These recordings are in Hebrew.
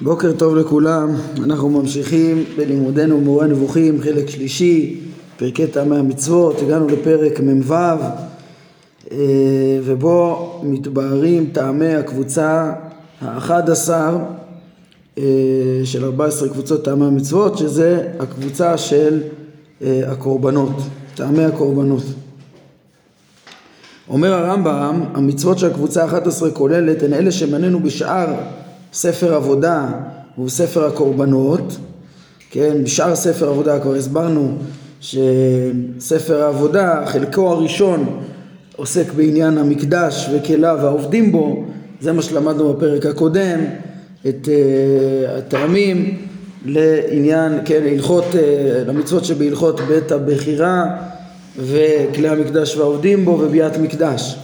בוקר טוב לכולם, אנחנו ממשיכים בלימודנו מורה נבוכים, חלק שלישי, פרקי טעמי המצוות, הגענו לפרק מ"ו אה, ובו מתבהרים טעמי הקבוצה האחד עשר אה, של ארבע עשרה קבוצות טעמי המצוות, שזה הקבוצה של אה, הקורבנות, טעמי הקורבנות. אומר הרמב"ם, המצוות של הקבוצה האחת עשרה כוללת הן אלה שמנינו בשאר ספר עבודה ובספר הקורבנות, כן, בשאר ספר עבודה כבר הסברנו שספר העבודה, חלקו הראשון עוסק בעניין המקדש וכליו העובדים בו, זה מה שלמדנו בפרק הקודם, את uh, הטעמים לעניין, כן, הלכות, uh, למצוות שבהלכות בית הבחירה וכלי המקדש והעובדים בו וביאת מקדש.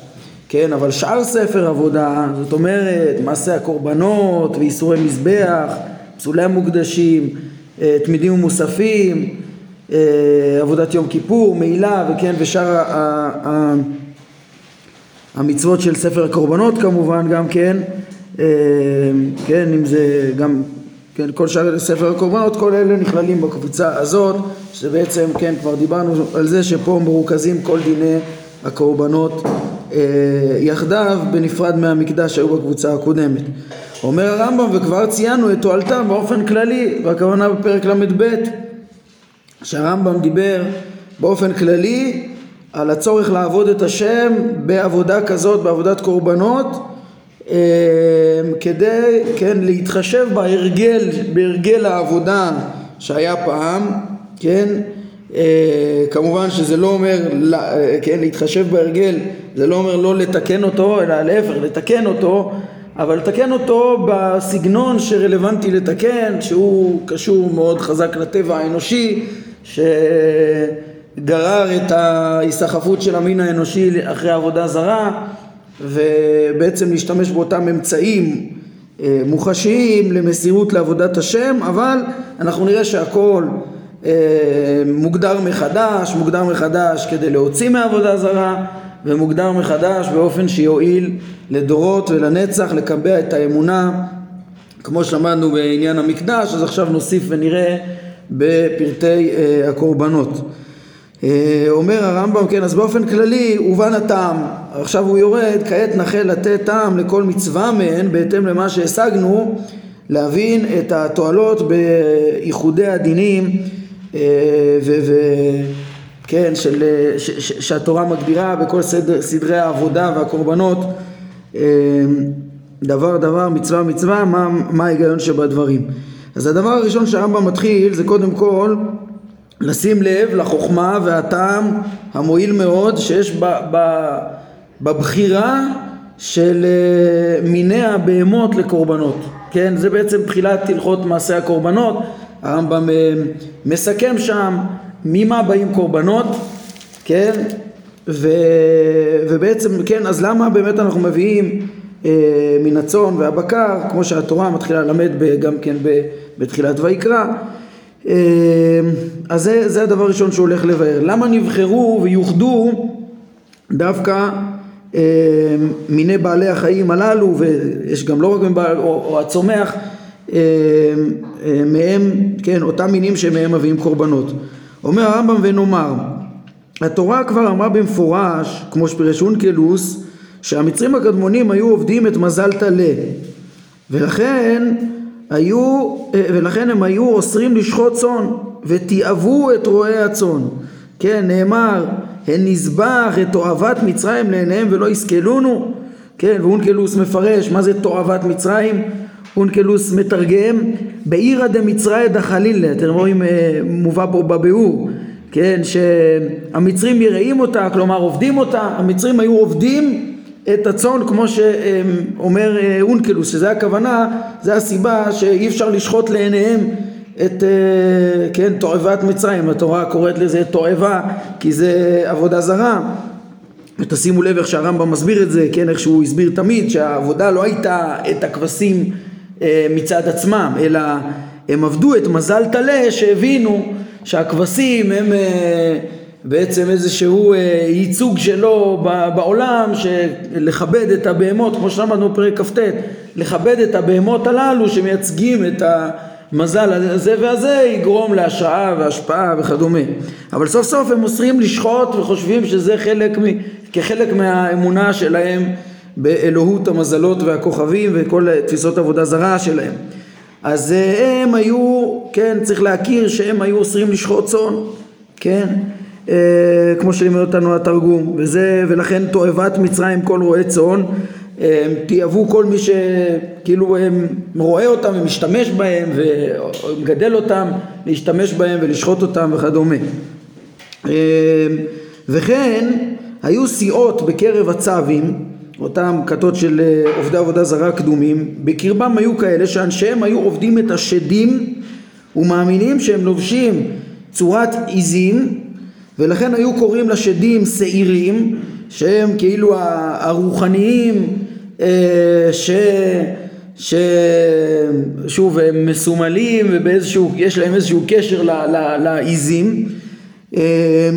כן, אבל שאר ספר עבודה, זאת אומרת, מעשה הקורבנות ואיסורי מזבח, פסולי המוקדשים, אה, תמידים ומוספים, אה, עבודת יום כיפור, מעילה, וכן, ושאר המצוות של ספר הקורבנות כמובן גם כן, אה, כן, אם זה גם, כן, כל שאר ספר הקורבנות, כל אלה נכללים בקבוצה הזאת, שבעצם, כן, כבר דיברנו על זה שפה מרוכזים כל דיני הקורבנות יחדיו בנפרד מהמקדש שהיו בקבוצה הקודמת. אומר הרמב"ם וכבר ציינו את תועלתם באופן כללי והכוונה בפרק ל"ב שהרמב"ם דיבר באופן כללי על הצורך לעבוד את השם בעבודה כזאת, בעבודת קורבנות אה, כדי כן להתחשב בהרגל, בהרגל העבודה שהיה פעם, כן, אה, כמובן שזה לא אומר אה, כן, להתחשב בהרגל, זה לא אומר לא לתקן אותו, אלא להפך, לתקן אותו, אבל לתקן אותו בסגנון שרלוונטי לתקן, שהוא קשור מאוד חזק לטבע האנושי, שגרר את ההיסחפות של המין האנושי אחרי עבודה זרה, ובעצם להשתמש באותם אמצעים אה, מוחשיים למסירות לעבודת השם, אבל אנחנו נראה שהכל אה, מוגדר מחדש, מוגדר מחדש כדי להוציא מעבודה זרה ומוגדר מחדש באופן שיועיל לדורות ולנצח לקבע את האמונה כמו שלמדנו בעניין המקדש אז עכשיו נוסיף ונראה בפרטי uh, הקורבנות. Uh, אומר הרמב"ם כן אז באופן כללי הובן הטעם עכשיו הוא יורד כעת נחל לתת טעם לכל מצווה מהן בהתאם למה שהשגנו להבין את התועלות בייחודי הדינים וכן, של, ש, שהתורה מגדירה בכל סדר, סדרי העבודה והקורבנות דבר דבר, מצווה מצווה, מה, מה ההיגיון שבדברים. אז הדבר הראשון שהרמב"ם מתחיל זה קודם כל לשים לב לחוכמה והטעם המועיל מאוד שיש ב, ב, בבחירה של מיני הבהמות לקורבנות, כן? זה בעצם תחילת הלכות מעשה הקורבנות הרמב"ם אה, מסכם שם ממה באים קורבנות, כן, ו, ובעצם, כן, אז למה באמת אנחנו מביאים אה, מן הצאן והבקר, כמו שהתורה מתחילה ללמד גם כן בתחילת ויקרא, אה, אז זה, זה הדבר הראשון שהוא הולך לבאר. למה נבחרו ויוחדו דווקא אה, מיני בעלי החיים הללו, ויש גם לא רק מבעל, או, או הצומח, מהם, כן, אותם מינים שמהם מביאים קורבנות. אומר הרמב"ם ונאמר, התורה כבר אמרה במפורש, כמו שפירש אונקלוס, שהמצרים הקדמונים היו עובדים את מזל טלה, ולכן היו, אה, ולכן הם היו אוסרים לשחוט צאן, ותיעבו את רועי הצאן. כן, נאמר, הן נזבח את תועבת מצרים לעיניהם ולא יסכלונו, כן, ואונקלוס מפרש מה זה תועבת מצרים, אונקלוס מתרגם בעירא דמצריא דחלילה, אתם רואים אה, מובא פה בביאור, כן, שהמצרים יראים אותה, כלומר עובדים אותה, המצרים היו עובדים את הצאן כמו שאומר אה, אונקלוס, שזה הכוונה, זה הסיבה שאי אפשר לשחוט לעיניהם את, אה, כן, תועבת מצרים, התורה קוראת לזה תועבה כי זה עבודה זרה. ותשימו לב איך שהרמב"ם מסביר את זה, כן, איך שהוא הסביר תמיד שהעבודה לא הייתה את הכבשים מצד עצמם, אלא הם עבדו את מזל טלה שהבינו שהכבשים הם, אה, בעצם איזשהו ייצוג שלו בעולם, לכבד את הבהמות, כמו שלמדנו בפרק כ"ט, לכבד את הבהמות הללו שמייצגים את המזל הזה והזה, יגרום להשראה והשפעה וכדומה. אבל סוף סוף הם אוסרים לשחוט וחושבים שזה חלק, כחלק מהאמונה שלהם באלוהות המזלות והכוכבים וכל תפיסות עבודה זרה שלהם. אז אה, הם היו, כן, צריך להכיר שהם היו אוסרים לשחוט צאן, כן, אה, כמו שלימד אותנו התרגום, וזה, ולכן תועבת מצרים כל רועה צאן, הם תיעבו כל מי שכאילו הם רואה אותם ומשתמש בהם ומגדל אותם, להשתמש בהם ולשחוט אותם וכדומה. אה, וכן היו סיעות בקרב הצווים אותם כתות של אה, עובדי עבודה זרה קדומים, בקרבם היו כאלה שאנשיהם היו עובדים את השדים ומאמינים שהם לובשים צורת עיזים ולכן היו קוראים לשדים שעירים שהם כאילו הרוחניים אה, ש... ש... שוב הם מסומלים ובאיזשהו, יש להם איזשהו קשר לעיזים. אה,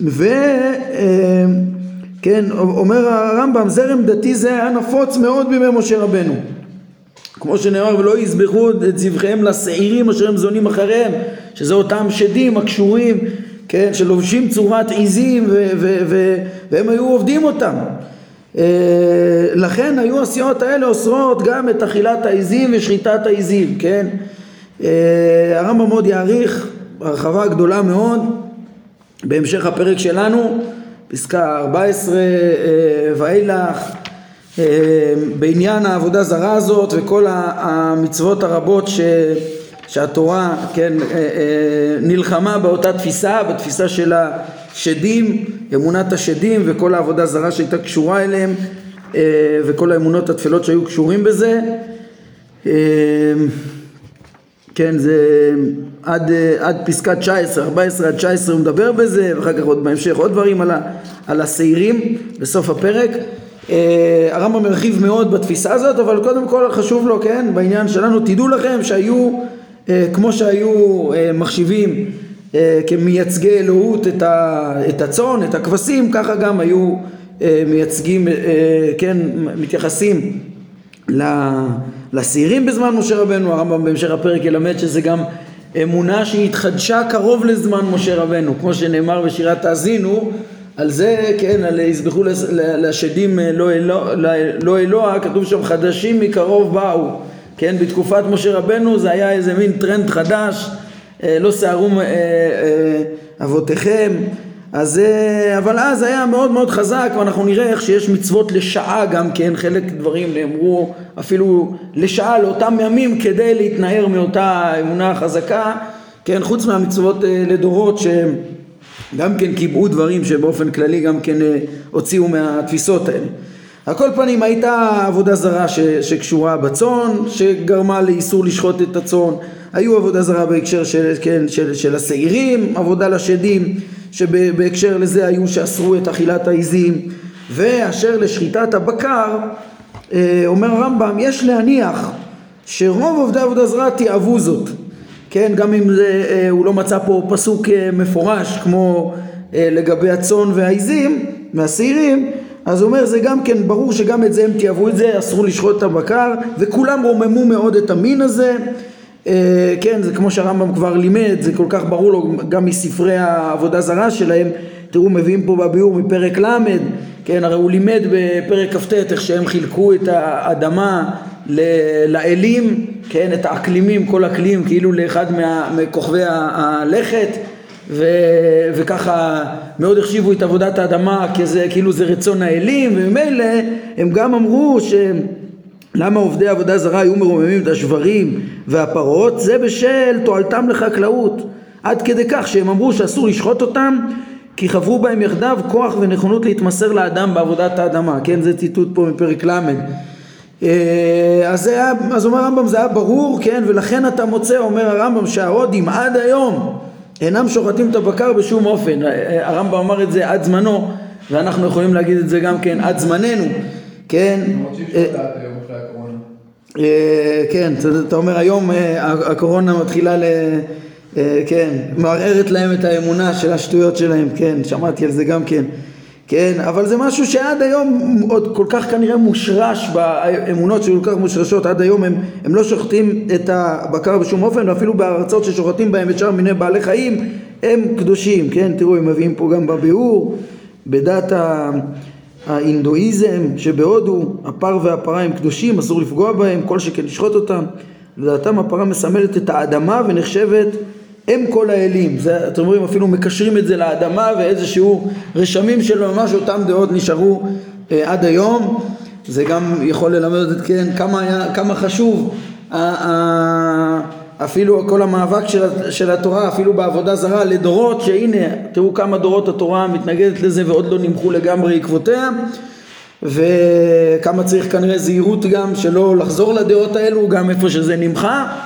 ו... כן, אומר הרמב"ם, זרם דתי זה היה נפוץ מאוד בימי משה רבנו. כמו שנאמר, ולא יזבחו את זבחיהם לשעירים אשר הם זונים אחריהם, שזה אותם שדים הקשורים, כן, שלובשים צורת עיזים ו- ו- ו- והם היו עובדים אותם. אה, לכן היו הסיעות האלה אוסרות גם את אכילת העיזים ושחיטת העיזים, כן? אה, הרמב"ם מאוד יעריך הרחבה גדולה מאוד בהמשך הפרק שלנו פסקה 14 אה, ואילך אה, בעניין העבודה זרה הזאת וכל המצוות הרבות ש, שהתורה כן, אה, נלחמה באותה תפיסה, בתפיסה של השדים, אמונת השדים וכל העבודה זרה שהייתה קשורה אליהם וכל האמונות התפלות שהיו קשורים בזה כן, זה עד, עד פסקה 19, 14 עד 19 הוא מדבר בזה, ואחר כך עוד בהמשך עוד דברים על, על השעירים בסוף הפרק. אה, הרמב"ם מרחיב מאוד בתפיסה הזאת, אבל קודם כל חשוב לו, כן, בעניין שלנו, תדעו לכם שהיו, אה, כמו שהיו אה, מחשיבים כמייצגי אלוהות את, ה, את הצאן, את הכבשים, ככה גם היו מייצגים, כן, מתייחסים לשעירים בזמן משה רבנו, הרמב"ם בהמשך הפרק ילמד שזה גם אמונה שהתחדשה קרוב לזמן משה רבנו, כמו שנאמר בשירת האזינו, על זה, כן, על יזבחו לשדים אה, לא, אלוה, לא אלוה, כתוב שם חדשים מקרוב באו, כן, בתקופת משה רבנו זה היה איזה מין טרנד חדש, אה, לא שערו אה, אבותיכם אז, אה, אבל אז היה מאוד מאוד חזק ואנחנו נראה איך שיש מצוות לשעה גם כן, חלק דברים נאמרו אפילו לשעה לאותם ימים כדי להתנער מאותה אמונה חזקה, כן, חוץ מהמצוות אה, לדורות שהם גם כן קיבעו דברים שבאופן כללי גם כן אה, הוציאו מהתפיסות האלה. על כל פנים הייתה עבודה זרה ש, שקשורה בצאן, שגרמה לאיסור לשחוט את הצאן, היו עבודה זרה בהקשר של, כן, של, של השעירים, עבודה לשדים שבהקשר לזה היו שאסרו את אכילת העיזים. ואשר לשחיטת הבקר אה, אומר הרמב"ם יש להניח שרוב עובדי עבודה זרה תיעבו זאת. כן גם אם זה, אה, הוא לא מצא פה פסוק אה, מפורש כמו לגבי הצאן והעיזים והשעירים אז הוא אומר זה גם כן ברור שגם את זה הם תיעבו את זה אסרו לשחוט את הבקר וכולם רוממו מאוד את המין הזה כן, זה כמו שהרמב"ם כבר לימד, זה כל כך ברור לו גם מספרי העבודה זרה שלהם, תראו מביאים פה בביאור מפרק ל', כן, הרי הוא לימד בפרק כ"ט איך שהם חילקו את האדמה לאלים, כן, את האקלימים, כל אקלים כאילו לאחד מכוכבי הלכת ו, וככה מאוד החשיבו את עבודת האדמה כזה, כאילו זה רצון האלים וממילא הם גם אמרו שהם למה עובדי עבודה זרה היו מרוממים את השברים והפרות? זה בשל תועלתם לחקלאות. עד כדי כך שהם אמרו שאסור לשחוט אותם כי חברו בהם יחדיו כוח ונכונות להתמסר לאדם בעבודת האדמה. כן זה ציטוט פה מפרק ל' אה, אז, היה, אז אומר הרמב"ם זה היה ברור כן ולכן אתה מוצא אומר הרמב"ם שההודים עד היום אינם שוחטים את הבקר בשום אופן. הרמב"ם אמר את זה עד זמנו ואנחנו יכולים להגיד את זה גם כן עד זמננו כן? אה, כן, אתה אומר היום אה, הקורונה מתחילה אה, כן, מערערת להם את האמונה של השטויות שלהם, כן, שמעתי על זה גם כן. כן, אבל זה משהו שעד היום עוד כל כך כנראה מושרש באמונות שכל כך מושרשות, עד היום הם, הם לא שוחטים את הבקר בשום אופן, ואפילו בארצות ששוחטים בהם את שאר מיני בעלי חיים, הם קדושים, כן, תראו, הם מביאים פה גם בביאור, בדת האינדואיזם שבהודו, הפר והפרה הם קדושים, אסור לפגוע בהם, כל שכן לשחוט אותם. לדעתם הפרה מסמלת את האדמה ונחשבת אם כל האלים, זה, אתם רואים אפילו מקשרים את זה לאדמה ואיזשהו רשמים של ממש אותם דעות נשארו אה, עד היום, זה גם יכול ללמד את כן כמה, היה, כמה חשוב אה, אה, אפילו כל המאבק של, של התורה אפילו בעבודה זרה לדורות שהנה תראו כמה דורות התורה מתנגדת לזה ועוד לא נמחו לגמרי עקבותיה וכמה צריך כנראה זהירות גם שלא לחזור לדעות האלו גם איפה שזה נמחה.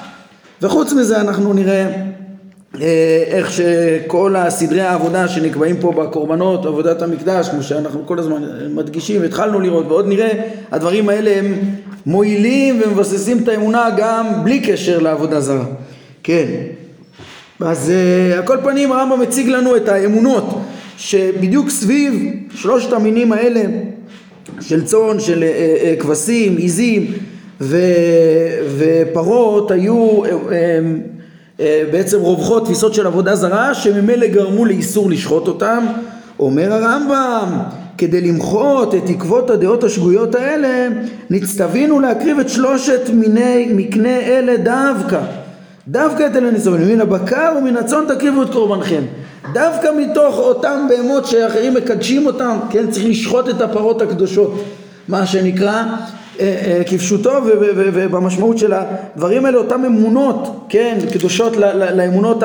וחוץ מזה אנחנו נראה אה, איך שכל הסדרי העבודה שנקבעים פה בקורבנות, עבודת המקדש, כמו שאנחנו כל הזמן מדגישים, התחלנו לראות ועוד נראה, הדברים האלה הם מועילים ומבססים את האמונה גם בלי קשר לעבודה זרה. כן. אז uh, על כל פנים הרמב"ם מציג לנו את האמונות שבדיוק סביב שלושת המינים האלה של צאן, של uh, uh, כבשים, עיזים ופרות היו uh, uh, אה, בעצם רווחות תפיסות של עבודה זרה שממילא גרמו לאיסור לשחוט אותם אומר הרמב"ם כדי למחות את עקבות הדעות השגויות האלה נצטווינו להקריב את שלושת מיני מקנה אלה דווקא. דווקא את אלה נצטווינו מן הבקר ומן הצאן תקריבו את קורבנכם. דווקא מתוך אותם בהמות שאחרים מקדשים אותם כן צריך לשחוט את הפרות הקדושות מה שנקרא אה, אה, כפשוטו ובמשמעות של הדברים האלה אותם אמונות כן קדושות לאמונות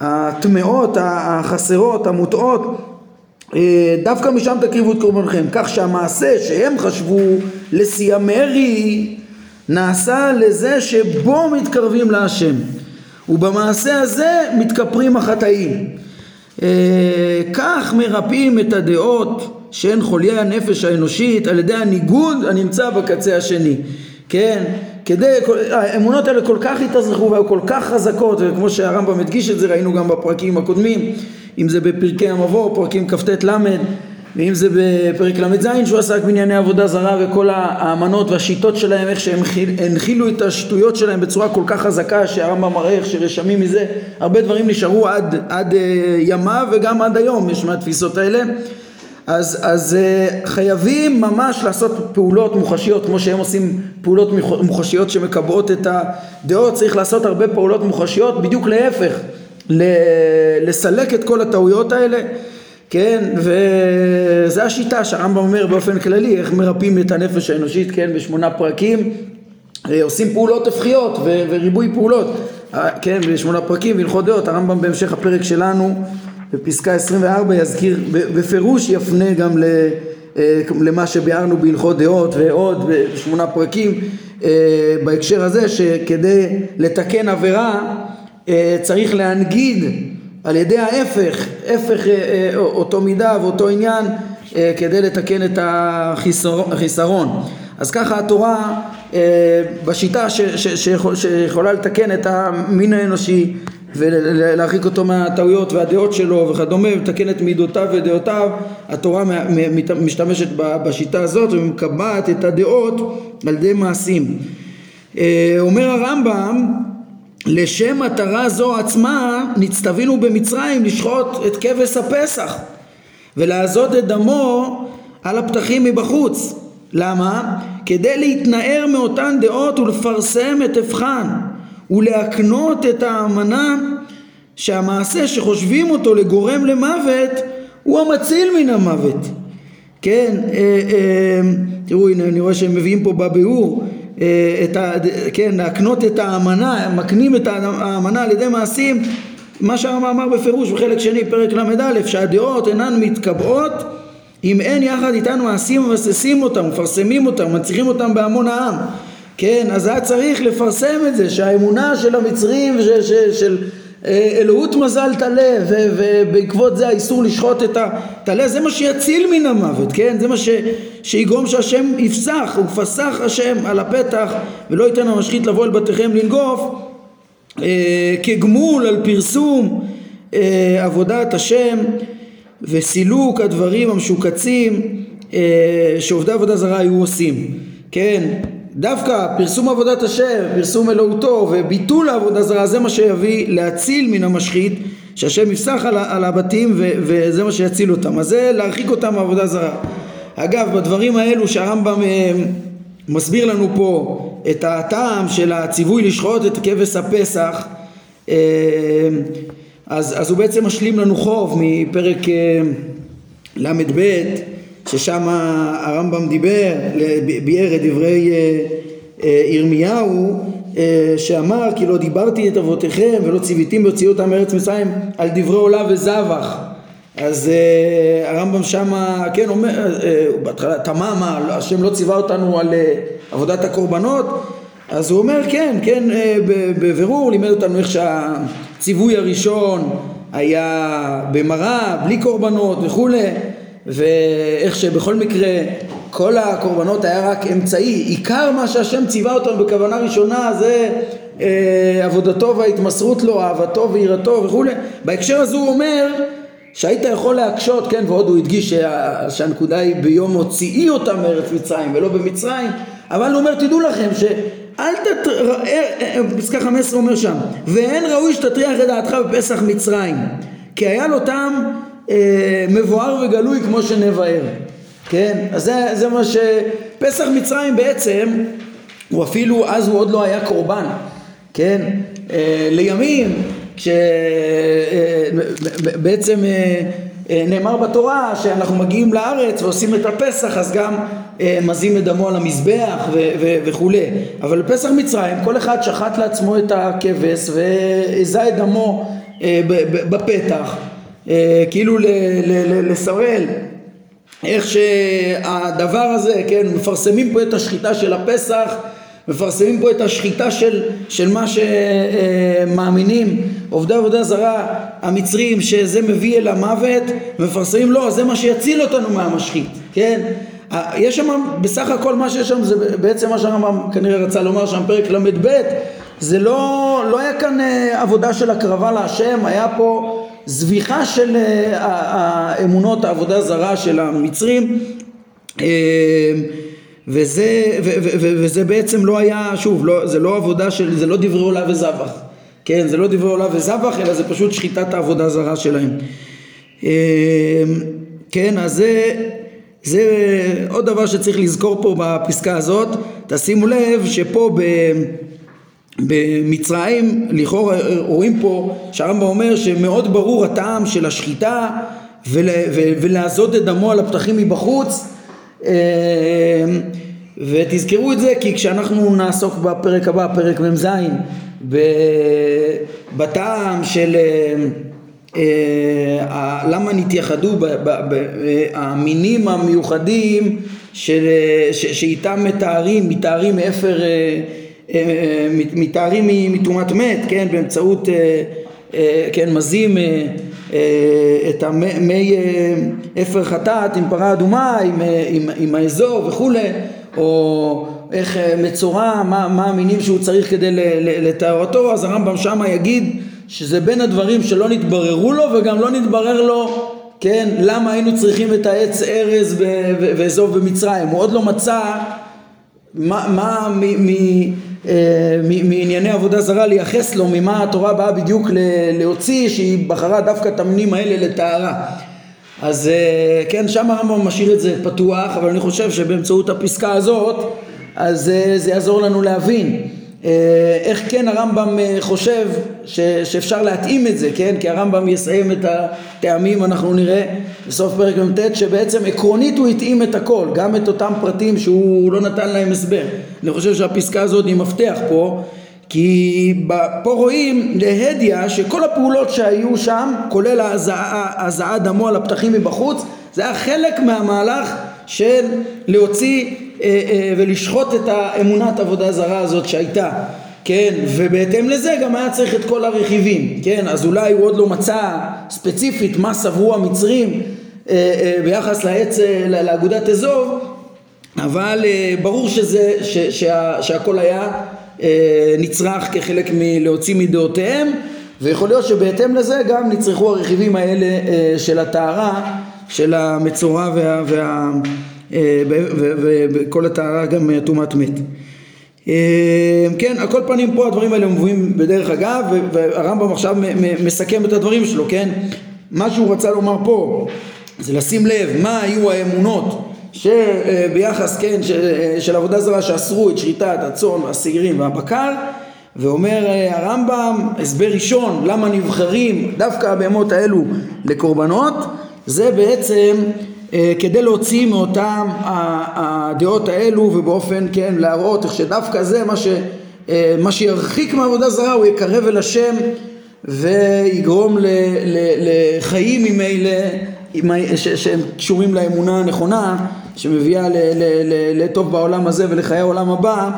הטמאות החסרות המוטעות דווקא משם תקריבו את קורבנכם. כך שהמעשה שהם חשבו לשיא המרי נעשה לזה שבו מתקרבים להשם. ובמעשה הזה מתכפרים החטאים. כך מרפאים את הדעות שהן חוליי הנפש האנושית על ידי הניגוד הנמצא בקצה השני. כן? כדי, האמונות האלה כל כך התאזרחו והיו כל כך חזקות וכמו שהרמב"ם הדגיש את זה ראינו גם בפרקים הקודמים אם זה בפרקי המבוא פרקים כ"ט ל' ואם זה בפרק ל"ז שהוא עסק בענייני עבודה זרה וכל האמנות והשיטות שלהם איך שהם הנחילו את השטויות שלהם בצורה כל כך חזקה שהרמב"ם מראה איך שרשמים מזה הרבה דברים נשארו עד, עד אה, ימיו וגם עד היום יש מהתפיסות האלה. אז, אז uh, חייבים ממש לעשות פעולות מוחשיות כמו שהם עושים פעולות מוחשיות שמקבעות את הדעות. צריך לעשות הרבה פעולות מוחשיות בדיוק להפך לסלק את כל הטעויות האלה כן? וזה השיטה שהרמב"ם אומר באופן כללי איך מרפאים את הנפש האנושית כן? בשמונה פרקים אה, עושים פעולות הפכיות וריבוי פעולות. אה, כן? בשמונה פרקים והלכות דעות. הרמב"ם בהמשך הפרק שלנו בפסקה 24 יזכיר, בפירוש יפנה גם אה, למה שביארנו בהלכות דעות ועוד בשמונה פרקים בהקשר הזה שכדי לתקן עבירה צריך להנגיד על ידי ההפך, הפך אותו מידה ואותו עניין כדי לתקן את החיסרון. אז ככה התורה בשיטה שיכולה לתקן את המין האנושי ולהרחיק אותו מהטעויות והדעות שלו וכדומה, ולתקן את מידותיו ודעותיו, התורה משתמשת בשיטה הזאת ומקבעת את הדעות על ידי מעשים. אה, אומר הרמב"ם לשם מטרה זו עצמה נצטווינו במצרים לשחוט את כבש הפסח ולעזות את דמו על הפתחים מבחוץ. למה? כדי להתנער מאותן דעות ולפרסם את הבחן ולהקנות את האמנה שהמעשה שחושבים אותו לגורם למוות הוא המציל מן המוות כן, אה, אה, תראו הנה אני רואה שהם מביאים פה בביאור את ה, כן, להקנות את האמנה, מקנים את האמנה על ידי מעשים מה שהרמב"ם אמר בפירוש בחלק שני פרק ל"א שהדעות אינן מתקבעות אם אין יחד איתנו מעשים מבססים אותם, מפרסמים אותם, מנציחים אותם בהמון העם. כן, אז היה צריך לפרסם את זה, שהאמונה של המצרים ש, ש, של אה, אלוהות מזל טלה ובעקבות זה האיסור לשחוט את הטלה זה מה שיציל מן המוות, כן? זה מה ש, שיגרום שהשם יפסח, ופסח השם על הפתח ולא ייתן המשחית לבוא אל בתיכם לנגוף אה, כגמול על פרסום אה, עבודת השם וסילוק הדברים המשוקצים אה, שעובדי עבודה זרה היו עושים, כן? דווקא פרסום עבודת השם, פרסום אלוהותו וביטול העבודה זרה זה מה שיביא להציל מן המשחית שהשם יפסח על, על הבתים ו, וזה מה שיציל אותם. אז זה להרחיק אותם מעבודה זרה אגב בדברים האלו שהרמב"ם אה, מסביר לנו פה את הטעם של הציווי לשחוט את כבש הפסח אה, אז, אז הוא בעצם משלים לנו חוב מפרק ל"ב ששם הרמב"ם דיבר, ביאר את דברי אה, אה, ירמיהו אה, שאמר כי לא דיברתי את אבותיכם ולא ציוויתים בהוציאו אותם מארץ מצרים על דברי עולה וזבח. אז uh, הרמב"ם שמה, כן, אומר, uh, בהתחלה תממה, השם לא ציווה אותנו על uh, עבודת הקורבנות, אז הוא אומר כן, כן, uh, בבירור לימד אותנו איך שהציווי הראשון היה במראה, בלי קורבנות וכולי, ואיך שבכל מקרה כל הקורבנות היה רק אמצעי, עיקר מה שהשם ציווה אותנו בכוונה ראשונה זה אה, עבודתו וההתמסרות לו, אהבתו ויראתו וכולי. בהקשר הזה הוא אומר שהיית יכול להקשות, כן, ועוד הוא הדגיש שה, שהנקודה היא ביום הוציאי אותם מארץ מצרים ולא במצרים, אבל הוא אומר תדעו לכם שאל תטר... אה, אה, פסקה 15 אומר שם ואין ראוי שתטריח את דעתך בפסח מצרים כי היה לו טעם אה, מבואר וגלוי כמו שנבאר, כן? אז זה, זה מה ש... פסח מצרים בעצם, הוא אפילו, אז הוא עוד לא היה קורבן, כן? אה, לימים, כשבעצם אה, נאמר בתורה שאנחנו מגיעים לארץ ועושים את הפסח אז גם מזים את דמו על המזבח וכולי אבל בפסח מצרים כל אחד שחט לעצמו את הכבש והזה את דמו בפתח אה, כאילו לסרל איך שהדבר הזה, כן, מפרסמים פה את השחיטה של הפסח, מפרסמים פה את השחיטה של, של מה שמאמינים עובדי עבודה זרה המצרים שזה מביא אל המוות, מפרסמים לא, זה מה שיציל אותנו מהמשחית, כן? יש שם בסך הכל מה שיש שם זה בעצם מה שהרמב"ם כנראה רצה לומר שם פרק ל"ב זה לא, לא היה כאן אה, עבודה של הקרבה להשם, היה פה זביחה של אה, האמונות העבודה זרה של המצרים אה, וזה, ו, ו, ו, וזה בעצם לא היה, שוב, לא, זה לא עבודה של, זה לא דברי עולה וזבח, כן, זה לא דברי עולה וזבח, אלא זה פשוט שחיטת העבודה זרה שלהם. אה, כן, אז זה, זה עוד דבר שצריך לזכור פה בפסקה הזאת, תשימו לב שפה ב... במצרים לכאורה רואים פה שהרמב"ם אומר שמאוד ברור הטעם של השחיטה ול, ולעזות את דמו על הפתחים מבחוץ. אה, ותזכרו את זה כי כשאנחנו נעסוק בפרק הבא, פרק מ"ז בטעם של אה, אה, למה נתייחדו המינים המיוחדים שאיתם מתארים, מתארים אה, מתארים מטומאת מת, כן, באמצעות, אה, כן, מזים את המי אפר חטאת עם פרה אדומה, עם, עם, עם האזור וכולי, או איך מצורע, מה, מה המינים שהוא צריך כדי לטהרתו, אז הרמב"ם שמה יגיד שזה בין הדברים שלא נתבררו לו וגם לא נתברר לו, כן, למה היינו צריכים את העץ ארז ואזוב במצרים, הוא עוד לא מצא מה, מה מ, מ, אה, מענייני עבודה זרה לייחס לו ממה התורה באה בדיוק להוציא שהיא בחרה דווקא את המינים האלה לטהרה. אז אה, כן שם הרמב"ם משאיר את זה פתוח אבל אני חושב שבאמצעות הפסקה הזאת אז אה, זה יעזור לנו להבין איך כן הרמב"ם חושב ש, שאפשר להתאים את זה, כן? כי הרמב"ם יסיים את הטעמים, אנחנו נראה בסוף פרק מ"ט, שבעצם עקרונית הוא התאים את הכל, גם את אותם פרטים שהוא לא נתן להם הסבר. אני חושב שהפסקה הזאת היא מפתח פה, כי פה רואים להדיא שכל הפעולות שהיו שם, כולל הזעת דמו על הפתחים מבחוץ, זה היה חלק מהמהלך של להוציא אה, אה, ולשחוט את האמונת עבודה זרה הזאת שהייתה כן, ובהתאם לזה גם היה צריך את כל הרכיבים, כן, אז אולי הוא עוד לא מצא ספציפית מה סברו המצרים אה, אה, ביחס לעץ, אה, לאגודת אזוב, אבל אה, ברור שזה, ש, שה, שהכל היה נצרך כחלק מלהוציא מדעותיהם ויכול להיות שבהתאם לזה גם נצרכו הרכיבים האלה של הטהרה של המצורע וה, וה, וכל הטהרה גם טומאת מת. כן, על כל פנים פה הדברים האלה מובאים בדרך אגב והרמב"ם עכשיו מסכם את הדברים שלו, כן? מה שהוא רצה לומר פה זה לשים לב מה היו האמונות שביחס, כן, של עבודה זרה שאסרו את שריטת הצאן והשעירים והבקר ואומר הרמב"ם, הסבר ראשון למה נבחרים דווקא הבהמות האלו לקורבנות זה בעצם אה, כדי להוציא מאותם הדעות האלו ובאופן כן להראות איך שדווקא זה מה, ש, אה, מה שירחיק מעבודה זרה הוא יקרב אל השם ויגרום ל, ל, לחיים ממילא שהם קשורים לאמונה הנכונה שמביאה ל, ל, ל, לטוב בעולם הזה ולחיי העולם הבא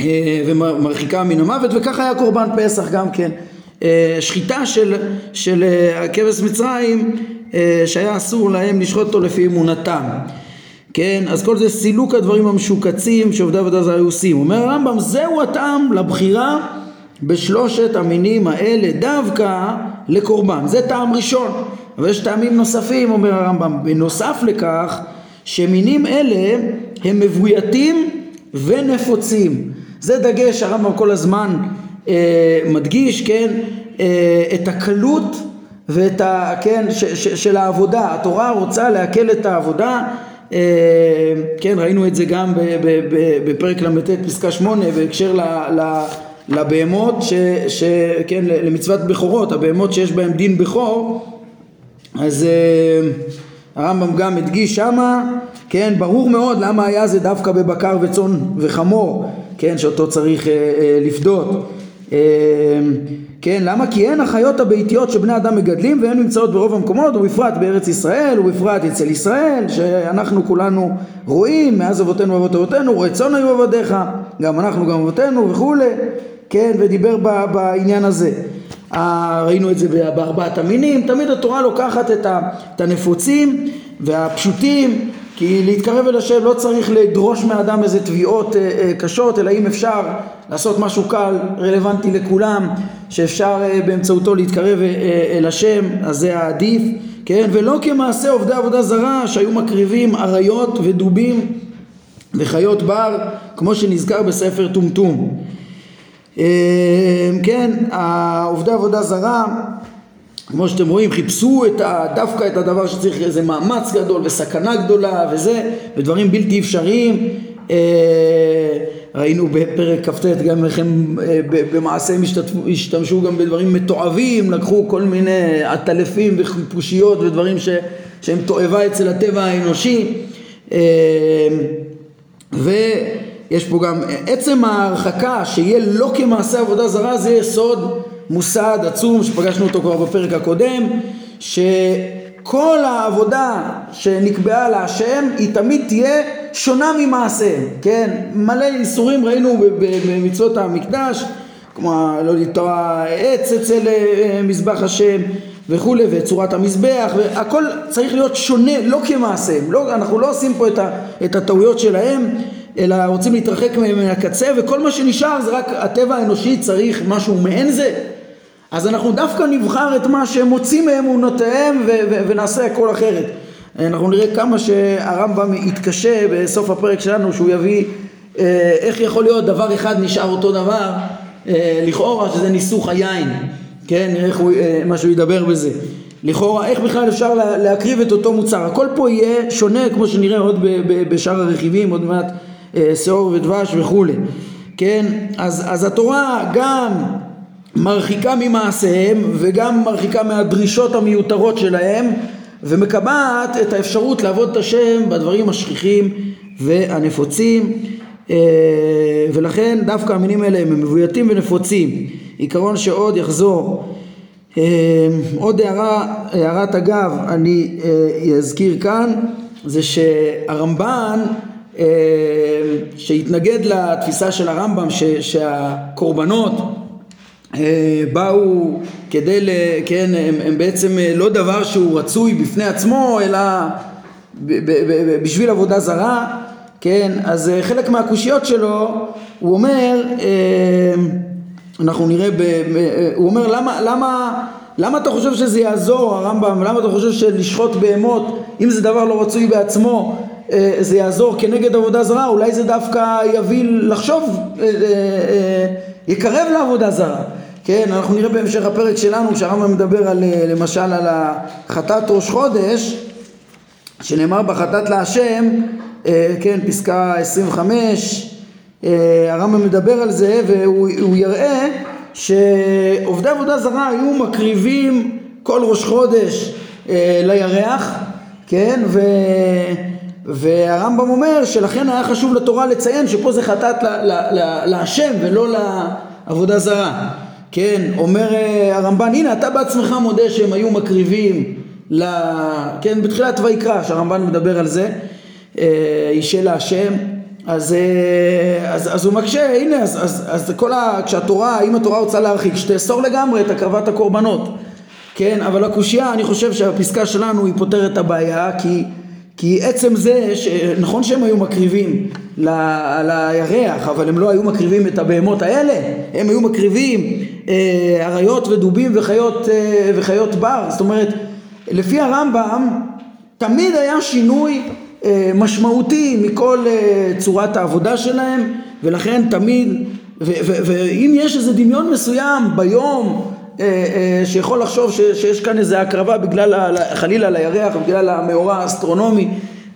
אה, ומרחיקה מן המוות. וככה היה קורבן פסח גם כן. שחיטה של, של כבש מצרים אה, שהיה אסור להם לשחוט אותו לפי אמונתם כן, אז כל זה סילוק הדברים המשוקצים שעובדי עבודה זרה היו עושים. אומר הרמב"ם, זהו הטעם לבחירה בשלושת המינים האלה דווקא לקורבן. זה טעם ראשון. אבל יש טעמים נוספים, אומר הרמב"ם. בנוסף לכך, שמינים אלה הם מבויתים ונפוצים. זה דגש, הרמב"ם כל הזמן אה, מדגיש, כן, אה, את הקלות ואת ה... כן, ש, ש, של העבודה, התורה רוצה להקל את העבודה, אה, כן, ראינו את זה גם בפרק ל"ט פסקה שמונה בהקשר ל, ל, לבהמות, ש, ש, כן, למצוות בכורות, הבהמות שיש בהן דין בכור, אז אה, הרמב"ם גם הדגיש שמה, כן, ברור מאוד למה היה זה דווקא בבקר וצאן וחמור, כן, שאותו צריך אה, לפדות. כן, למה? כי הן החיות הביתיות שבני אדם מגדלים והן נמצאות ברוב המקומות ובפרט בארץ ישראל ובפרט אצל ישראל שאנחנו כולנו רואים מאז אבותינו ואבות אבותינו רצון היו עבדיך גם אנחנו גם אבותינו וכולי כן ודיבר בעניין הזה ראינו את זה בארבעת המינים תמיד התורה לוקחת את הנפוצים והפשוטים כי להתקרב אל השם לא צריך לדרוש מאדם איזה תביעות אה, אה, קשות, אלא אם אפשר לעשות משהו קל, רלוונטי לכולם, שאפשר אה, באמצעותו להתקרב אל השם, אז זה העדיף, כן? ולא כמעשה עובדי עבודה זרה שהיו מקריבים אריות ודובים וחיות בר, כמו שנזכר בספר טומטום. כן, עובדי עבודה זרה כמו שאתם רואים חיפשו את ה, דווקא את הדבר שצריך איזה מאמץ גדול וסכנה גדולה וזה ודברים בלתי אפשריים. אה, ראינו בפרק כ"ט גם איך הם אה, במעשה השתמשו גם בדברים מתועבים לקחו כל מיני עטלפים וחיפושיות ודברים ש, שהם תועבה אצל הטבע האנושי. אה, ויש פה גם עצם ההרחקה שיהיה לא כמעשה עבודה זרה זה יסוד מוסד עצום שפגשנו אותו כבר בפרק הקודם שכל העבודה שנקבעה להשם היא תמיד תהיה שונה ממעשה, כן? מלא איסורים ראינו במצוות המקדש כמו לא לטוע עץ אצל אה, מזבח השם וכולי וצורת המזבח והכל צריך להיות שונה לא כמעשה לא, אנחנו לא עושים פה את, ה, את הטעויות שלהם אלא רוצים להתרחק מהם מהקצה וכל מה שנשאר זה רק הטבע האנושי צריך משהו מעין זה אז אנחנו דווקא נבחר את מה שהם מוצאים מאמונותיהם ו- ו- ונעשה הכל אחרת. אנחנו נראה כמה שהרמב"ם יתקשה בסוף הפרק שלנו שהוא יביא אה, איך יכול להיות דבר אחד נשאר אותו דבר אה, לכאורה שזה ניסוך היין, כן? נראה איך הוא, אה, מה שהוא ידבר בזה. לכאורה איך בכלל אפשר לה, להקריב את אותו מוצר, הכל פה יהיה שונה כמו שנראה עוד בשאר הרכיבים, עוד מעט שעור ודבש וכולי, כן? אז, אז התורה גם מרחיקה ממעשיהם וגם מרחיקה מהדרישות המיותרות שלהם ומקבעת את האפשרות לעבוד את השם בדברים השכיחים והנפוצים אה, ולכן דווקא המינים האלה הם מבויתים ונפוצים. עיקרון שעוד יחזור. אה, עוד הערה, הערת אגב אני אה, אזכיר כאן זה שהרמב"ן שהתנגד לתפיסה של הרמב"ם שהקורבנות אה, באו כדי, ל, כן, הם, הם בעצם אה, לא דבר שהוא רצוי בפני עצמו, אלא ב, ב, ב, בשביל עבודה זרה, כן, אז אה, חלק מהקושיות שלו, הוא אומר, אה, אנחנו נראה, ב, אה, הוא אומר למה, למה, למה אתה חושב שזה יעזור הרמב"ם, למה אתה חושב שלשחוט בהמות, אם זה דבר לא רצוי בעצמו, זה יעזור כנגד עבודה זרה, אולי זה דווקא יביא לחשוב, יקרב לעבודה זרה. כן, אנחנו נראה בהמשך הפרק שלנו שהרמב"ם מדבר על, למשל על החטאת ראש חודש, שנאמר בחטאת להשם, אה, כן, פסקה 25, אה, הרמב"ם מדבר על זה והוא יראה שעובדי עבודה זרה היו מקריבים כל ראש חודש אה, לירח, כן, ו... והרמב"ם אומר שלכן היה חשוב לתורה לציין שפה זה חטאת להשם ולא לעבודה זרה. כן, אומר הרמב"ן, הנה אתה בעצמך מודה שהם היו מקריבים, ל... כן, בתחילת ויקרא, שהרמב"ן מדבר על זה, אישה אה, להשם אז, אה, אז, אז הוא מקשה, הנה, אז, אז, אז כל ה... כשהתורה, אם התורה רוצה להרחיק, שתאסור לגמרי את הקרבת הקורבנות, כן, אבל הקושייה, אני חושב שהפסקה שלנו היא פותרת את הבעיה, כי, כי עצם זה, נכון שהם היו מקריבים ל, לירח, אבל הם לא היו מקריבים את הבהמות האלה, הם היו מקריבים אה, אריות ודובים וחיות, אה, וחיות בר, זאת אומרת, לפי הרמב"ם, תמיד היה שינוי אה, משמעותי מכל אה, צורת העבודה שלהם ולכן תמיד ואם יש איזה דמיון מסוים ביום אה, שיכול לחשוב שיש כאן איזה הקרבה בגלל חלילה לירח בגלל המאורע האסטרונומי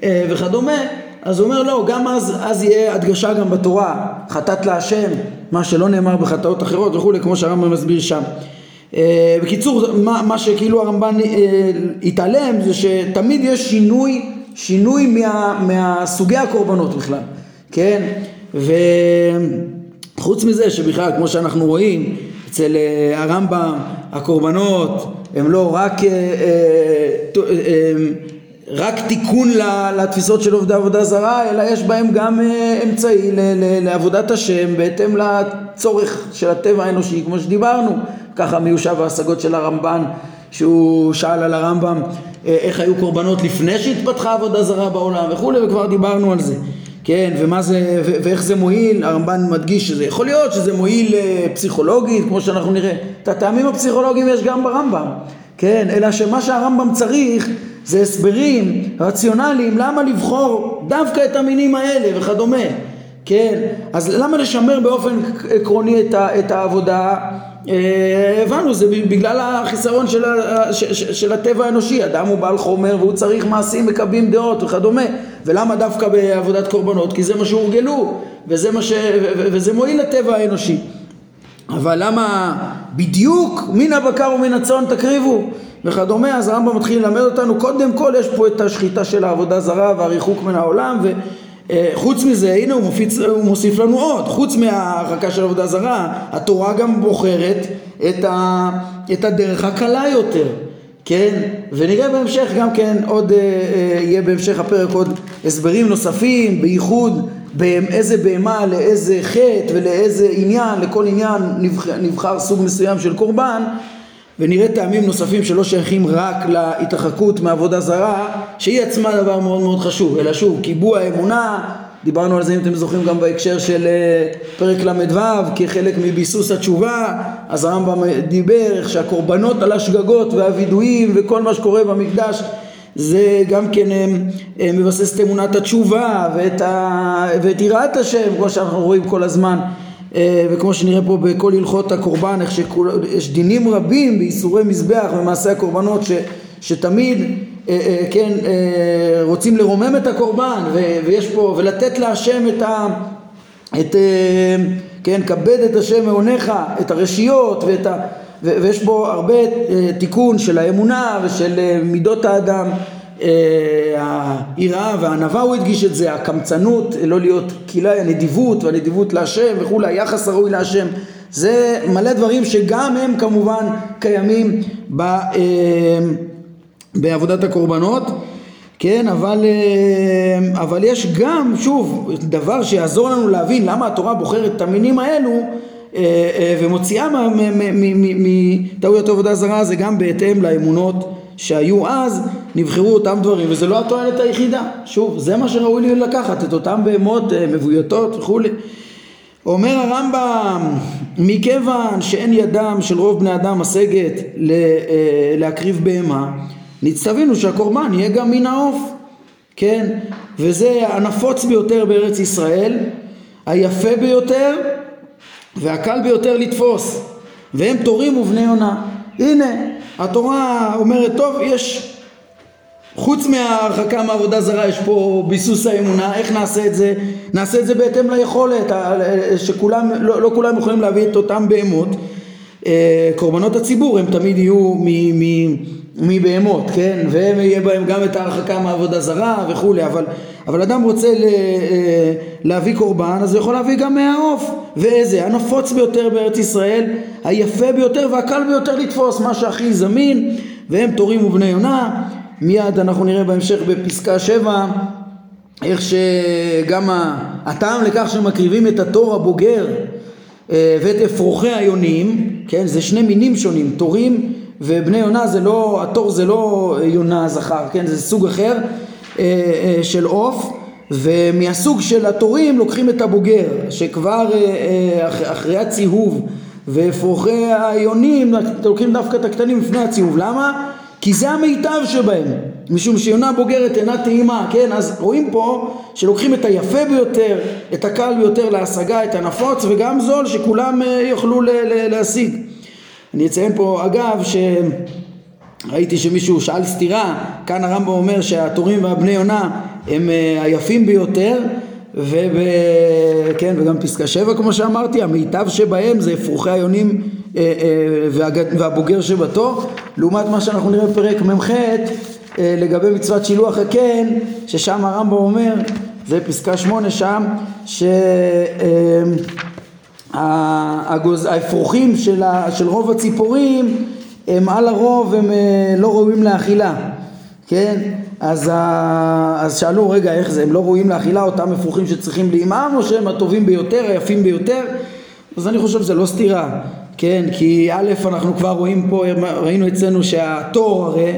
וכדומה אז הוא אומר לא גם אז, אז יהיה הדגשה גם בתורה חטאת להשם מה שלא נאמר בחטאות אחרות וכולי כמו שהרמב"ם מסביר שם בקיצור מה, מה שכאילו הרמב"ן התעלם זה שתמיד יש שינוי שינוי מה, מהסוגי הקורבנות בכלל, כן? וחוץ מזה שבכלל כמו שאנחנו רואים אצל אה, הרמב"ם הקורבנות הם לא רק, אה, אה, רק תיקון לתפיסות של עובדי עבודה זרה אלא יש בהם גם אמצעי לעבודת השם בהתאם לצורך של הטבע האנושי כמו שדיברנו. ככה מיושב ההשגות של הרמב"ן שהוא שאל על הרמב"ם אה, איך היו קורבנות לפני שהתפתחה עבודה זרה בעולם וכולי וכבר דיברנו על זה. כן ומה זה ואיך זה מועיל? הרמב"ן מדגיש שזה יכול להיות שזה מועיל אה, פסיכולוגית כמו שאנחנו נראה. את הטעמים הפסיכולוגיים יש גם ברמב"ם. כן אלא שמה שהרמב"ם צריך זה הסברים רציונליים למה לבחור דווקא את המינים האלה וכדומה. כן? אז למה לשמר באופן עקרוני את, את העבודה? אה, הבנו, זה בגלל החיסרון של, ה, ש, של הטבע האנושי, אדם הוא בעל חומר והוא צריך מעשים מקבלים דעות וכדומה, ולמה דווקא בעבודת קורבנות? כי זה מה שהורגלו, וזה, ש, ו, וזה מועיל לטבע האנושי. אבל למה בדיוק מן הבקר ומן הצאן תקריבו וכדומה, אז הרמב"ם מתחיל ללמד אותנו, קודם כל יש פה את השחיטה של העבודה זרה והריחוק מן העולם ו... אה, מזה, הנה הוא, מופיץ, הוא מוסיף לנו עוד, חוץ מההרחקה של עבודה זרה, התורה גם בוחרת את, ה, את הדרך הקלה יותר, כן? ונראה בהמשך גם כן עוד, אה, אה, יהיה בהמשך הפרק עוד הסברים נוספים, בייחוד באיזה בהמה לאיזה חטא ולאיזה עניין, לכל עניין נבחר, נבחר סוג מסוים של קורבן ונראה טעמים נוספים שלא שייכים רק להתרחקות מעבודה זרה שהיא עצמה דבר מאוד מאוד חשוב. אלא שוב קיבוע האמונה דיברנו על זה אם אתם זוכרים גם בהקשר של אה, פרק ל"ו כחלק מביסוס התשובה אז הרמב"ם דיבר איך שהקורבנות על השגגות והווידויים וכל מה שקורה במקדש זה גם כן אה, אה, מבסס את אמונת התשובה ואת, ה... ואת יראת השם כמו שאנחנו רואים כל הזמן וכמו שנראה פה בכל הלכות הקורבן, איך שיש דינים רבים באיסורי מזבח ומעשי הקורבנות ש, שתמיד אה, אה, כן רוצים לרומם את הקורבן ויש פה ולתת להשם את ה... את, כן, כבד את השם מעונך, את הרשיות ואת ה... ויש בו הרבה תיקון של האמונה ושל מידות האדם היראה והענווה הוא הדגיש את זה, הקמצנות, לא להיות כלאי, הנדיבות והנדיבות להשם וכולי, היחס הראוי להשם, זה מלא דברים שגם הם כמובן קיימים ב, אה, בעבודת הקורבנות, כן, אבל, אה, אבל יש גם, שוב, דבר שיעזור לנו להבין למה התורה בוחרת את המינים האלו אה, ומוציאה מטעויות עבודה זרה זה גם בהתאם לאמונות שהיו אז נבחרו אותם דברים וזה לא התועלת היחידה. שוב זה מה שראוי לי לקחת את אותם בהמות אה, מבויתות וכולי אומר הרמב"ם מכיוון שאין ידם של רוב בני אדם משגת אה, להקריב בהמה נצטווינו שהקורבן יהיה גם מן העוף. כן? וזה הנפוץ ביותר בארץ ישראל היפה ביותר והקל ביותר לתפוס. והם תורים ובני יונה. הנה התורה אומרת טוב יש חוץ מההרחקה מעבודה זרה יש פה ביסוס האמונה איך נעשה את זה? נעשה את זה בהתאם ליכולת שכולם לא, לא כולם יכולים להביא את אותם בהמות. אה, קורבנות הציבור הם תמיד יהיו מבהמות כן? והם יהיה בהם גם את ההרחקה מעבודה זרה וכולי אבל אבל אדם רוצה ל, אה, להביא קורבן אז הוא יכול להביא גם מהעוף. ואיזה? הנפוץ ביותר בארץ ישראל היפה ביותר והקל ביותר לתפוס מה שהכי זמין. והם תורים ובני יונה. מיד אנחנו נראה בהמשך בפסקה 7 איך שגם הטעם לכך שמקריבים את התור הבוגר אה, ואת אפרוחי היונים, כן, זה שני מינים שונים, תורים ובני יונה זה לא, התור זה לא יונה זכר, כן, זה סוג אחר אה, אה, של עוף ומהסוג של התורים לוקחים את הבוגר שכבר אחרי הציהוב ואפרוחי היונים לוקחים דווקא את הקטנים לפני הציהוב, למה? כי זה המיטב שבהם. משום שיונה בוגרת אינה טעימה כן? אז רואים פה שלוקחים את היפה ביותר את הקל ביותר להשגה את הנפוץ וגם זול שכולם אה, יוכלו להשיג אני אציין פה אגב שראיתי שמישהו שאל סתירה כאן הרמב"ם אומר שהתורים והבני יונה הם אה, היפים ביותר וכן וגם פסקה שבע כמו שאמרתי המיטב שבהם זה אפרוחי היונים אה, אה, והבוגר שבתו. לעומת מה שאנחנו נראה בפרק מ"ח לגבי מצוות שילוח הקן ששם הרמב"ם אומר זה פסקה שמונה שם שהאפרוחים של, של רוב הציפורים הם על הרוב הם לא ראויים לאכילה כן? אז, אז שאלו רגע איך זה? הם לא ראויים לאכילה? אותם אפרוחים שצריכים לאימם או שהם הטובים ביותר היפים ביותר? אז אני חושב שזה לא סתירה כן, כי א' אנחנו כבר רואים פה, ראינו אצלנו שהתור הרי,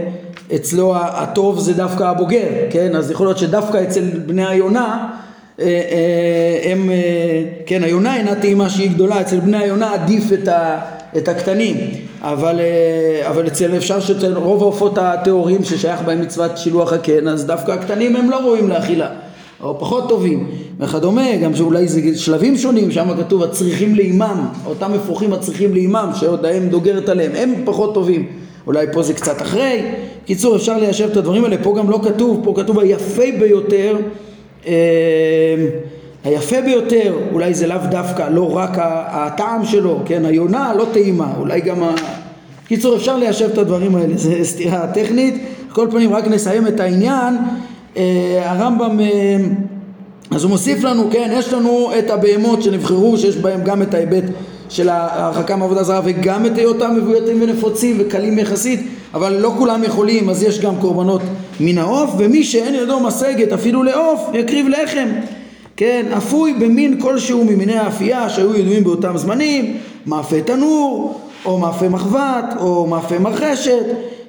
אצלו הטוב זה דווקא הבוגר, כן, אז יכול להיות שדווקא אצל בני היונה אה, אה, הם, אה, כן, היונה אינה טעימה שהיא גדולה, אצל בני היונה עדיף את, ה, את הקטנים, אבל, אבל אצל אפשר שאצל רוב העופות הטהורים ששייך בהם מצוות שילוח הקן, אז דווקא הקטנים הם לא ראויים לאכילה. או פחות טובים וכדומה, גם שאולי זה שלבים שונים, שם כתוב הצריכים לאימם, אותם אפרוחים הצריכים לאימם, שעוד האם דוגרת עליהם, הם פחות טובים, אולי פה זה קצת אחרי, קיצור אפשר ליישב את הדברים האלה, פה גם לא כתוב, פה כתוב היפה ביותר, אה, היפה ביותר, אולי זה לאו דווקא, לא רק הטעם שלו, כן, היונה לא טעימה, אולי גם ה... קיצור אפשר ליישב את הדברים האלה, זה סתירה טכנית, על כל פנים רק נסיים את העניין. אה, הרמב"ם אה, אז הוא מוסיף לנו, כן, יש לנו את הבהמות שנבחרו שיש בהם גם את ההיבט של ההרחקה מעבודה זרה וגם את היותם מבויתים ונפוצים וקלים יחסית אבל לא כולם יכולים אז יש גם קורבנות מן העוף ומי שאין ידו משגת אפילו לעוף יקריב לחם כן, אפוי במין כלשהו ממיני האפייה שהיו ידועים באותם זמנים מאפה תנור או מאפה מחבת או מאפה מרחשת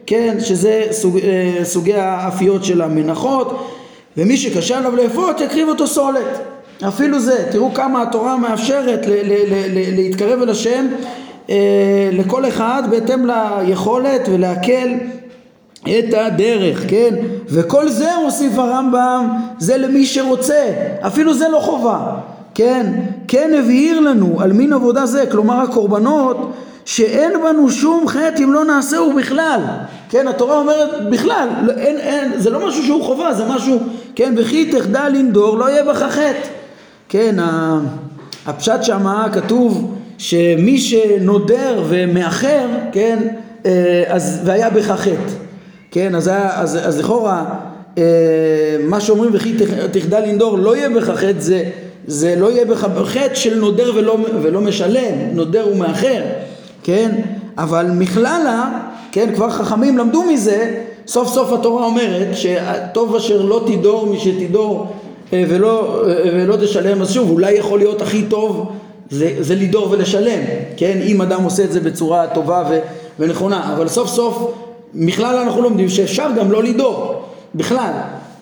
כן, שזה סוג, אה, סוגי האפיות של המנחות, ומי שקשה עליו לאפות יקריב אותו סולת. אפילו זה, תראו כמה התורה מאפשרת ל- ל- ל- להתקרב אל השם אה, לכל אחד בהתאם ליכולת ולהקל את הדרך, כן? וכל זה מוסיף הרמב"ם, זה למי שרוצה, אפילו זה לא חובה, כן? כן הבהיר לנו על מין עבודה זה, כלומר הקורבנות שאין בנו שום חטא אם לא נעשהו בכלל. כן, התורה אומרת בכלל, לא, אין, אין, זה לא משהו שהוא חובה, זה משהו, כן, וכי תחדל לנדור לא יהיה בך חטא. כן, הפשט שמה כתוב שמי שנודר ומאחר, כן, אה, אז והיה בך חטא. כן, אז, אז, אז לכאורה אה, מה שאומרים וכי תחדל לנדור לא יהיה בך חטא זה, זה לא יהיה בך חטא של נודר ולא, ולא משלם, נודר ומאחר. כן? אבל מכללה, כן, כבר חכמים למדו מזה, סוף סוף התורה אומרת שטוב אשר לא שתדור אה, ולא, אה, ולא תשלם, אז שוב, אולי יכול להיות הכי טוב זה, זה לדור ולשלם, כן? אם אדם עושה את זה בצורה טובה ו, ונכונה, אבל סוף סוף בכלל אנחנו לומדים שאפשר גם לא לדאוג, בכלל,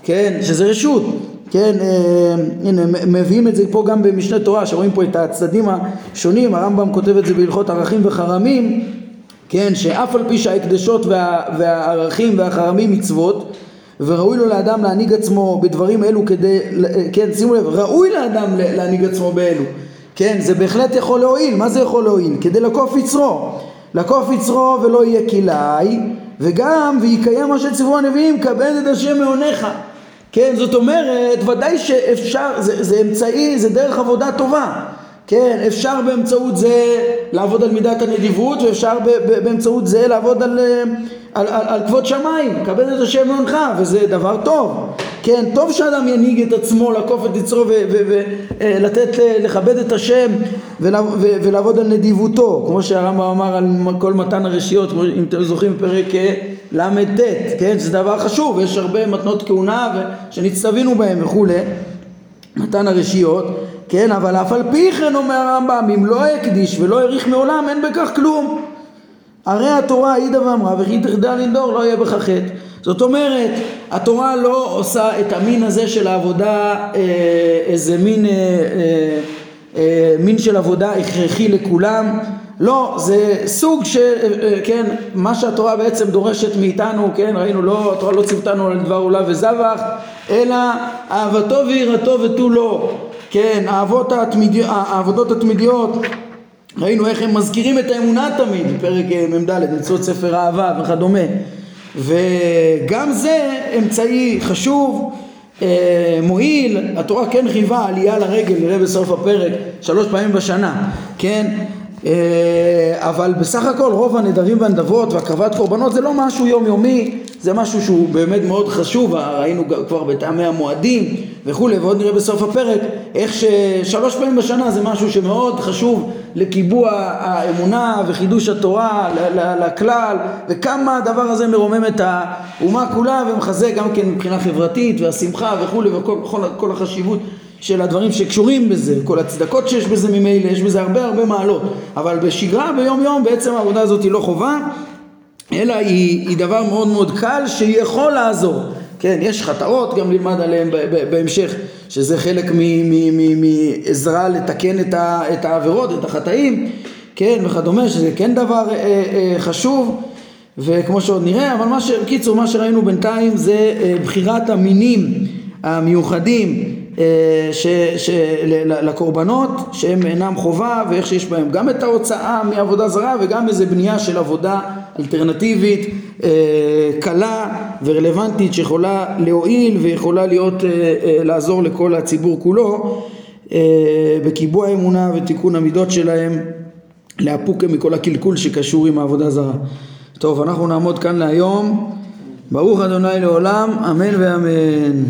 כן, שזה רשות, כן, אה, הנה מביאים את זה פה גם במשנה תורה, שרואים פה את הצדדים השונים, הרמב"ם כותב את זה בהלכות ערכים וחרמים, כן, שאף על פי שההקדשות וה, והערכים והחרמים מצוות, וראוי לו לאדם להנהיג עצמו בדברים אלו כדי, כן, שימו לב, ראוי לאדם להנהיג עצמו באלו, כן, זה בהחלט יכול להועיל, מה זה יכול להועיל? כדי לקוף יצרו, לקוף יצרו ולא יהיה כלאי, וגם ויקיים מה שציוו הנביאים, כבד את השם מעונך, כן, זאת אומרת, ודאי שאפשר, זה, זה אמצעי, זה דרך עבודה טובה, כן, אפשר באמצעות זה לעבוד על מידת הנדיבות ואפשר באמצעות זה לעבוד על, על, על, על כבוד שמיים, כבד את השם מעונך וזה דבר טוב, כן, טוב שאדם ינהיג את עצמו, לעקוף את יצרו ולתת, אה, לכבד את השם ולעבוד על נדיבותו, כמו שהרמב"ם אמר על כל מתן הרשיות, אם אתם זוכרים פרק אה, ל"ט, כן, זה דבר חשוב, יש הרבה מתנות כהונה שנצטווינו בהם וכולי, מתן הרשיות, כן, אבל אף על פי כן אומר הרמב"ם, אם לא הקדיש ולא העריך מעולם, אין בכך כלום. הרי התורה העידה ואמרה, וכי תחדל לנדור לא יהיה בך חטא. זאת אומרת, התורה לא עושה את המין הזה של העבודה אה, איזה מין, אה, אה, אה, מין של עבודה הכרחי לכולם, לא, זה סוג של, אה, כן, מה שהתורה בעצם דורשת מאיתנו, כן, ראינו, לא, התורה לא ציוותנו על דבר עולה וזבח, אלא אהבתו ויראתו ותו לא, כן, התמידי, העבודות התמידיות, ראינו איך הם מזכירים את האמונה תמיד, בפרק אה, מ"ד, מצוות ספר אהבה וכדומה, וגם זה אמצעי חשוב אה, מועיל, התורה כן חייבה עלייה לרגל, נראה בסוף הפרק, שלוש פעמים בשנה, כן? אה, אבל בסך הכל רוב הנדרים והנדבות והקרבת קורבנות זה לא משהו יומיומי, זה משהו שהוא באמת מאוד חשוב, ראינו כבר בטעמי המועדים וכולי, ועוד נראה בסוף הפרק איך ששלוש פעמים בשנה זה משהו שמאוד חשוב לקיבוע האמונה וחידוש התורה לכלל, וכמה הדבר הזה מרומם את האומה כולה ומחזק גם כן מבחינה חברתית והשמחה וכולי וכל החשיבות של הדברים שקשורים בזה, כל הצדקות שיש בזה ממילא, יש בזה הרבה הרבה מעלות, אבל בשגרה ביום יום בעצם העבודה הזאת היא לא חובה, אלא היא, היא דבר מאוד מאוד קל שיכול לעזור. כן, יש חטאות, גם נלמד עליהן בהמשך, שזה חלק מעזרה לתקן את, ה, את העבירות, את החטאים, כן, וכדומה, שזה כן דבר אה, אה, חשוב, וכמו שעוד נראה, אבל מה ש... קיצור, מה שראינו בינתיים זה אה, בחירת המינים המיוחדים ש, ש, לקורבנות שהם אינם חובה ואיך שיש בהם גם את ההוצאה מעבודה זרה וגם איזה בנייה של עבודה אלטרנטיבית אה, קלה ורלוונטית שיכולה להועיל ויכולה להיות אה, לעזור לכל הציבור כולו בקיבוע האמונה ותיקון המידות שלהם לאפוק מכל הקלקול שקשור עם העבודה זרה. טוב אנחנו נעמוד כאן להיום ברוך אדוני לעולם אמן ואמן